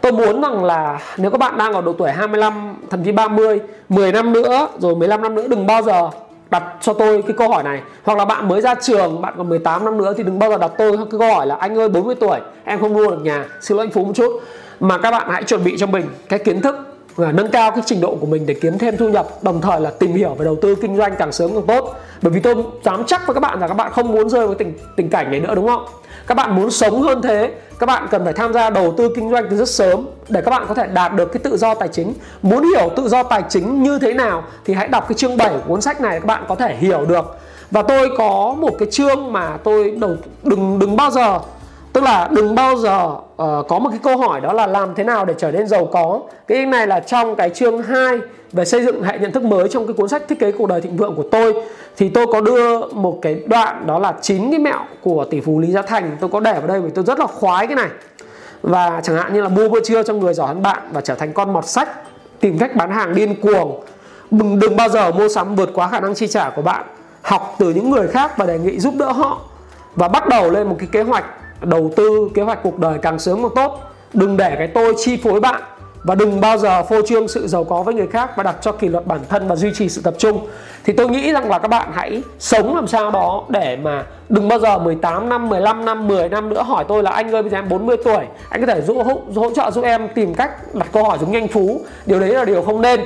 tôi muốn rằng là nếu các bạn đang ở độ tuổi 25 thậm chí 30 10 năm nữa rồi 15 năm nữa đừng bao giờ đặt cho tôi cái câu hỏi này. Hoặc là bạn mới ra trường bạn còn 18 năm nữa thì đừng bao giờ đặt tôi cái câu hỏi là anh ơi 40 tuổi em không mua được nhà xin lỗi anh Phú một chút mà các bạn hãy chuẩn bị cho mình cái kiến thức và nâng cao cái trình độ của mình để kiếm thêm thu nhập, đồng thời là tìm hiểu về đầu tư kinh doanh càng sớm càng tốt. Bởi vì tôi dám chắc với các bạn là các bạn không muốn rơi vào tình tình cảnh này nữa, đúng không? Các bạn muốn sống hơn thế, các bạn cần phải tham gia đầu tư kinh doanh từ rất sớm để các bạn có thể đạt được cái tự do tài chính. Muốn hiểu tự do tài chính như thế nào thì hãy đọc cái chương 7 của cuốn sách này, các bạn có thể hiểu được. Và tôi có một cái chương mà tôi đầu, đừng đừng bao giờ tức là đừng bao giờ uh, có một cái câu hỏi đó là làm thế nào để trở nên giàu có. Cái này là trong cái chương 2 về xây dựng hệ nhận thức mới trong cái cuốn sách thiết kế cuộc đời thịnh vượng của tôi. Thì tôi có đưa một cái đoạn đó là chín cái mẹo của tỷ phú Lý Gia Thành. Tôi có để vào đây vì tôi rất là khoái cái này. Và chẳng hạn như là mua bữa trưa cho người giỏi hơn bạn và trở thành con mọt sách tìm cách bán hàng điên cuồng. Đừng, đừng bao giờ mua sắm vượt quá khả năng chi trả của bạn. Học từ những người khác và đề nghị giúp đỡ họ. Và bắt đầu lên một cái kế hoạch đầu tư kế hoạch cuộc đời càng sớm càng tốt. Đừng để cái tôi chi phối bạn và đừng bao giờ phô trương sự giàu có với người khác và đặt cho kỷ luật bản thân và duy trì sự tập trung. Thì tôi nghĩ rằng là các bạn hãy sống làm sao đó để mà đừng bao giờ 18 năm 15 năm 10 năm nữa hỏi tôi là anh ơi bây giờ em 40 tuổi anh có thể giúp hỗ, hỗ trợ giúp em tìm cách đặt câu hỏi giống nhanh Phú? Điều đấy là điều không nên.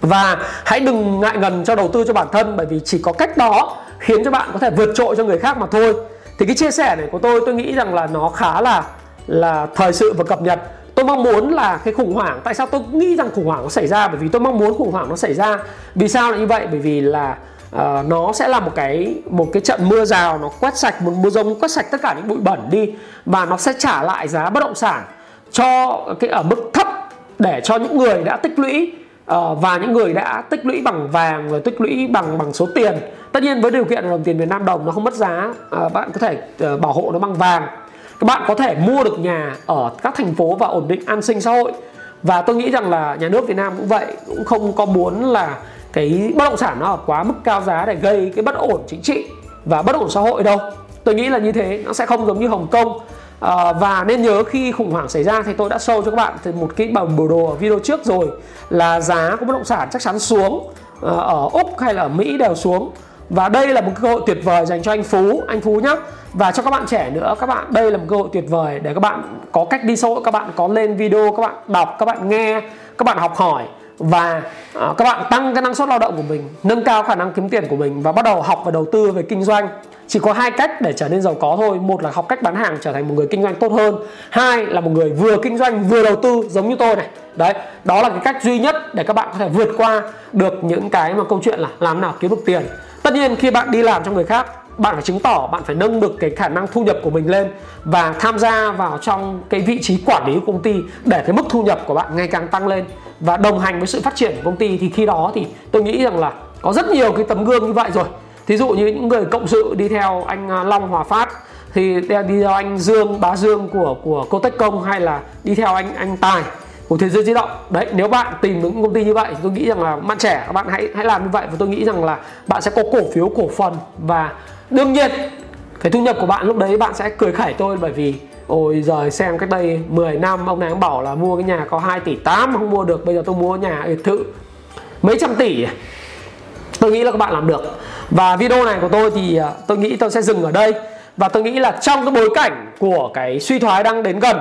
Và hãy đừng ngại ngần cho đầu tư cho bản thân bởi vì chỉ có cách đó khiến cho bạn có thể vượt trội cho người khác mà thôi thì cái chia sẻ này của tôi tôi nghĩ rằng là nó khá là là thời sự và cập nhật. Tôi mong muốn là cái khủng hoảng tại sao tôi nghĩ rằng khủng hoảng nó xảy ra? Bởi vì tôi mong muốn khủng hoảng nó xảy ra. Vì sao lại như vậy? Bởi vì là uh, nó sẽ là một cái một cái trận mưa rào nó quét sạch một mưa rông quét sạch tất cả những bụi bẩn đi. Và nó sẽ trả lại giá bất động sản cho cái ở mức thấp để cho những người đã tích lũy uh, và những người đã tích lũy bằng vàng rồi tích lũy bằng bằng số tiền. Tất nhiên với điều kiện là đồng tiền Việt Nam đồng nó không mất giá uh, bạn có thể uh, bảo hộ nó bằng vàng. Các bạn có thể mua được nhà ở các thành phố và ổn định an sinh xã hội. Và tôi nghĩ rằng là nhà nước Việt Nam cũng vậy cũng không có muốn là cái bất động sản nó ở quá mức cao giá để gây cái bất ổn chính trị và bất ổn xã hội đâu. Tôi nghĩ là như thế nó sẽ không giống như Hồng Kông à, và nên nhớ khi khủng hoảng xảy ra thì tôi đã show cho các bạn thì một cái bằng biểu đồ ở video trước rồi là giá của bất động sản chắc chắn xuống à, ở úc hay là ở mỹ đều xuống. Và đây là một cơ hội tuyệt vời dành cho anh Phú anh Phú nhé và cho các bạn trẻ nữa các bạn đây là một cơ hội tuyệt vời để các bạn có cách đi sâu các bạn có lên video các bạn đọc các bạn nghe các bạn học hỏi và à, các bạn tăng cái năng suất lao động của mình, nâng cao khả năng kiếm tiền của mình và bắt đầu học và đầu tư về kinh doanh. Chỉ có hai cách để trở nên giàu có thôi. Một là học cách bán hàng, trở thành một người kinh doanh tốt hơn. Hai là một người vừa kinh doanh, vừa đầu tư, giống như tôi này. Đấy, đó là cái cách duy nhất để các bạn có thể vượt qua được những cái mà câu chuyện là làm nào kiếm được tiền. Tất nhiên, khi bạn đi làm cho người khác bạn phải chứng tỏ, bạn phải nâng được cái khả năng thu nhập của mình lên và tham gia vào trong cái vị trí quản lý của công ty để cái mức thu nhập của bạn ngày càng tăng lên và đồng hành với sự phát triển của công ty. Thì khi đó thì tôi nghĩ rằng là có rất nhiều cái tấm gương như vậy rồi. Thí dụ như những người cộng sự đi theo anh à, Long Hòa Phát, thì đi theo anh Dương, Bá Dương của của cô Tech Công hay là đi theo anh anh Tài của thế giới di động. Đấy, nếu bạn tìm những công ty như vậy tôi nghĩ rằng là bạn trẻ, các bạn hãy hãy làm như vậy. Và tôi nghĩ rằng là bạn sẽ có cổ phiếu, cổ phần và đương nhiên, cái thu nhập của bạn lúc đấy bạn sẽ cười khẩy tôi bởi vì, ôi giờ xem cách đây 10 năm, ông này ông bảo là mua cái nhà có 2 tỷ 8 không mua được, bây giờ tôi mua nhà biệt thự mấy trăm tỷ. Tôi nghĩ là các bạn làm được. Và video này của tôi thì à, tôi nghĩ tôi sẽ dừng ở đây. Và tôi nghĩ là trong cái bối cảnh của cái suy thoái đang đến gần,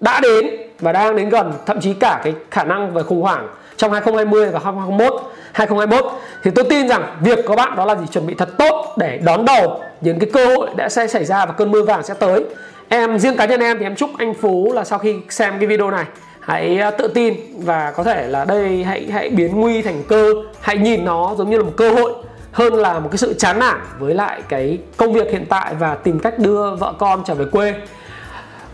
đã đến và đang đến gần, thậm chí cả cái khả năng về khủng hoảng trong 2020 và 2021 2021 thì tôi tin rằng việc của bạn đó là gì? Chuẩn bị thật tốt để đón đầu những cái cơ hội đã sẽ xảy ra và cơn mưa vàng sẽ tới. Em, riêng cá nhân em thì em chúc anh Phú là sau khi xem cái video này, hãy ờ, tự tin và có thể là đây, hãy hãy biến nguy thành cơ, hãy nhìn nó giống như là một cơ hội hơn là một cái sự chán nản với lại cái công việc hiện tại và tìm cách đưa vợ con trở về quê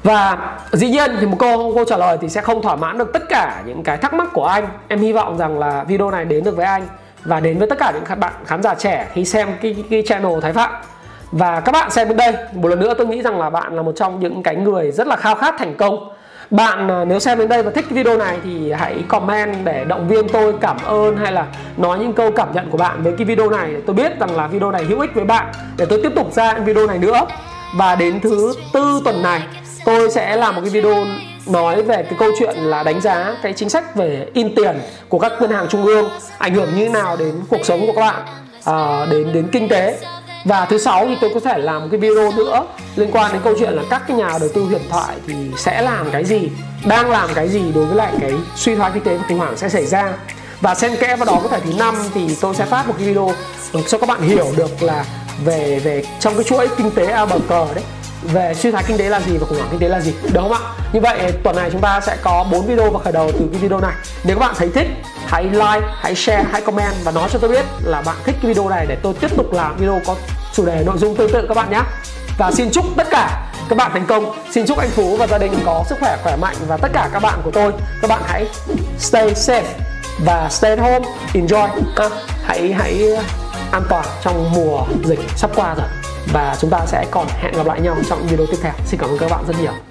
và dĩ nhiên thì một câu cô trả lời thì sẽ không thỏa mãn được tất cả những cái thắc mắc của anh. Em hy vọng rằng là video này đến được với anh và đến với tất cả những bạn khán giả trẻ khi xem cái, cái channel Thái Phạm. Và các bạn xem đến đây một lần nữa tôi nghĩ rằng là bạn là một trong những cái người rất là khao khát thành công. Bạn à, nếu xem đến đây và thích cái video này thì hãy comment để động viên tôi cảm ơn hay là nói những câu cảm nhận của bạn với cái video này. Tôi biết rằng là video này hữu ích với bạn. Để tôi tiếp tục ra video này nữa. Và đến thứ tư tuần này tôi sẽ làm một cái video nói về cái câu chuyện là đánh giá cái chính sách về in tiền của các ngân hàng trung ương ảnh hưởng như thế nào đến cuộc sống của các bạn à, đến đến kinh tế. Và thứ sáu thì tôi có thể làm một cái video nữa liên quan đến câu chuyện là các cái nhà đầu tư huyền thoại thì sẽ làm cái gì đang làm cái gì đối với lại cái suy thoái kinh tế và khủng hoảng sẽ xảy ra. Và xen kẽ vào đó có thể thứ năm thì tôi sẽ phát một cái video cho các bạn hiểu được là về về trong cái chuỗi kinh tế a bờ cờ đấy về suy thoái kinh tế là gì và khủng hoảng kinh tế là gì đúng không ạ? Như vậy tuần này chúng ta sẽ có 4 video và khởi đầu từ cái video này. Nếu các bạn thấy thích hãy like hãy share hãy comment và nói cho tôi biết là bạn thích cái video này để tôi tiếp tục làm video có chủ đề nội dung tương tự các bạn nhé. Và xin chúc tất cả các bạn thành công. Xin chúc anh phú và gia đình có sức khỏe khỏe mạnh và tất cả các bạn của tôi. Các bạn hãy stay safe và stay at home. Enjoy. À, hãy hãy an toàn trong mùa dịch sắp qua rồi. Và chúng ta sẽ còn hẹn gặp lại nhau trong video tiếp theo. Xin cảm ơn các bạn rất nhiều.